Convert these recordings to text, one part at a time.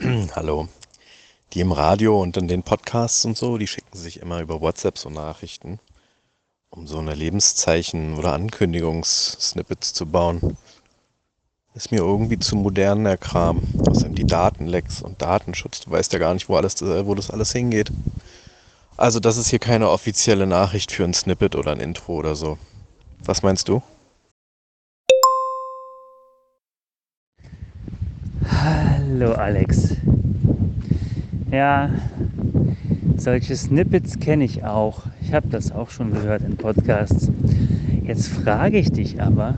Hallo. Die im Radio und in den Podcasts und so, die schicken sich immer über WhatsApp so Nachrichten, um so eine Lebenszeichen- oder Ankündigungssnippets zu bauen. Ist mir irgendwie zu modern der Kram. Außerdem die Datenlecks und Datenschutz. Du weißt ja gar nicht, wo, alles, wo das alles hingeht. Also das ist hier keine offizielle Nachricht für ein Snippet oder ein Intro oder so. Was meinst du? Hallo Alex. Ja, solche Snippets kenne ich auch. Ich habe das auch schon gehört in Podcasts. Jetzt frage ich dich aber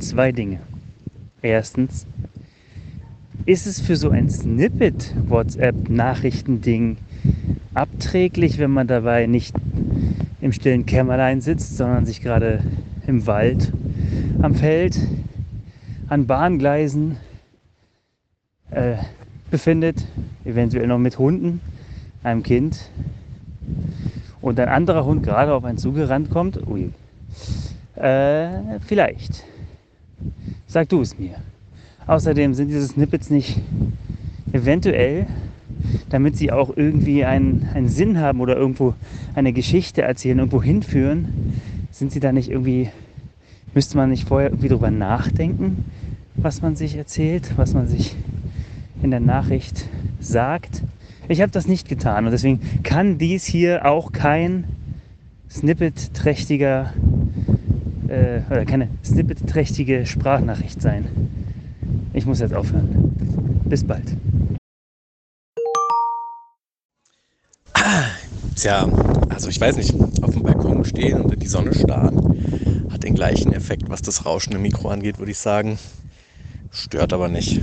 zwei Dinge. Erstens, ist es für so ein Snippet WhatsApp-Nachrichtending abträglich, wenn man dabei nicht im stillen Kämmerlein sitzt, sondern sich gerade im Wald, am Feld, an Bahngleisen äh, befindet, eventuell noch mit Hunden, einem Kind und ein anderer Hund gerade auf einen zugerannt kommt, ui, äh, vielleicht. Sag du es mir. Außerdem sind diese Snippets nicht eventuell, damit sie auch irgendwie einen, einen Sinn haben oder irgendwo eine Geschichte erzählen, irgendwo hinführen, sind sie da nicht irgendwie, müsste man nicht vorher irgendwie drüber nachdenken, was man sich erzählt, was man sich in der Nachricht sagt. Ich habe das nicht getan und deswegen kann dies hier auch kein Snippet-trächtiger äh, oder keine Snippet-trächtige Sprachnachricht sein. Ich muss jetzt aufhören. Bis bald. Tja, also ich weiß nicht, auf dem Balkon stehen und in die Sonne starren hat den gleichen Effekt, was das Rauschen im Mikro angeht, würde ich sagen. Stört aber nicht.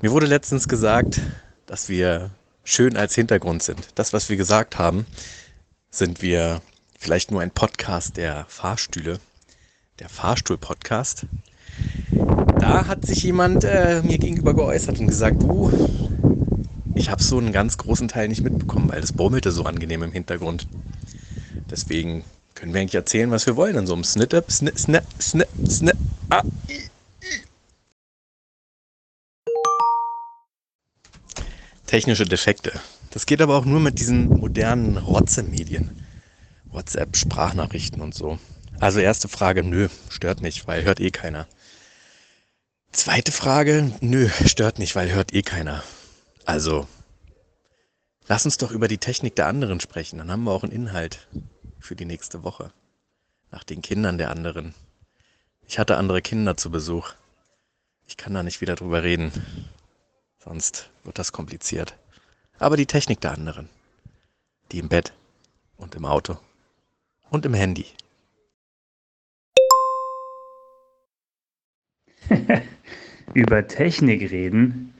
Mir wurde letztens gesagt, dass wir schön als Hintergrund sind. Das, was wir gesagt haben, sind wir vielleicht nur ein Podcast der Fahrstühle, der Fahrstuhl-Podcast. Da hat sich jemand äh, mir gegenüber geäußert und gesagt, du, ich habe so einen ganz großen Teil nicht mitbekommen, weil es brummelte so angenehm im Hintergrund. Deswegen können wir eigentlich erzählen, was wir wollen in so einem Snit-Up, Snip, Snip, Snip, Snip, ah, i. technische Defekte. Das geht aber auch nur mit diesen modernen Rotze-Medien. WhatsApp, Sprachnachrichten und so. Also erste Frage, nö, stört nicht, weil hört eh keiner. Zweite Frage, nö, stört nicht, weil hört eh keiner. Also, lass uns doch über die Technik der anderen sprechen, dann haben wir auch einen Inhalt für die nächste Woche. Nach den Kindern der anderen. Ich hatte andere Kinder zu Besuch. Ich kann da nicht wieder drüber reden. Sonst wird das kompliziert. Aber die Technik der anderen. Die im Bett und im Auto und im Handy. Über Technik reden?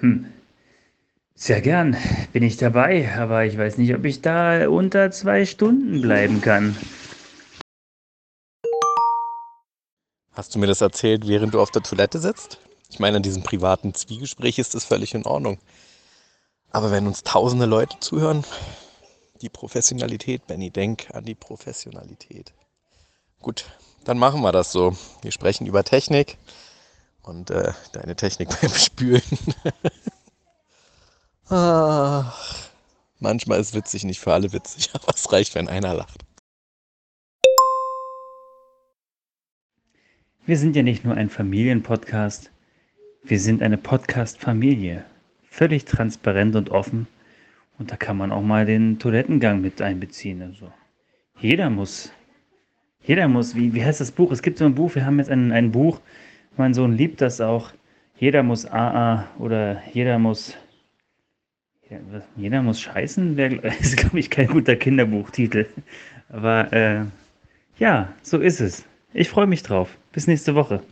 Hm. Sehr gern, bin ich dabei, aber ich weiß nicht, ob ich da unter zwei Stunden bleiben kann. Hast du mir das erzählt, während du auf der Toilette sitzt? Ich meine, in diesem privaten Zwiegespräch ist das völlig in Ordnung. Aber wenn uns tausende Leute zuhören, die Professionalität, Benny, denk an die Professionalität. Gut, dann machen wir das so. Wir sprechen über Technik und äh, deine Technik beim Spülen. Ach, manchmal ist witzig nicht für alle witzig, aber es reicht, wenn einer lacht. Wir sind ja nicht nur ein Familienpodcast, wir sind eine Podcast-Familie, völlig transparent und offen. Und da kann man auch mal den Toilettengang mit einbeziehen. Also jeder muss, jeder muss, wie, wie heißt das Buch? Es gibt so ein Buch, wir haben jetzt ein, ein Buch, mein Sohn liebt das auch. Jeder muss AA oder jeder muss, jeder muss scheißen, Das ist, glaube ich, kein guter Kinderbuchtitel. Aber äh, ja, so ist es. Ich freue mich drauf. Bis nächste Woche.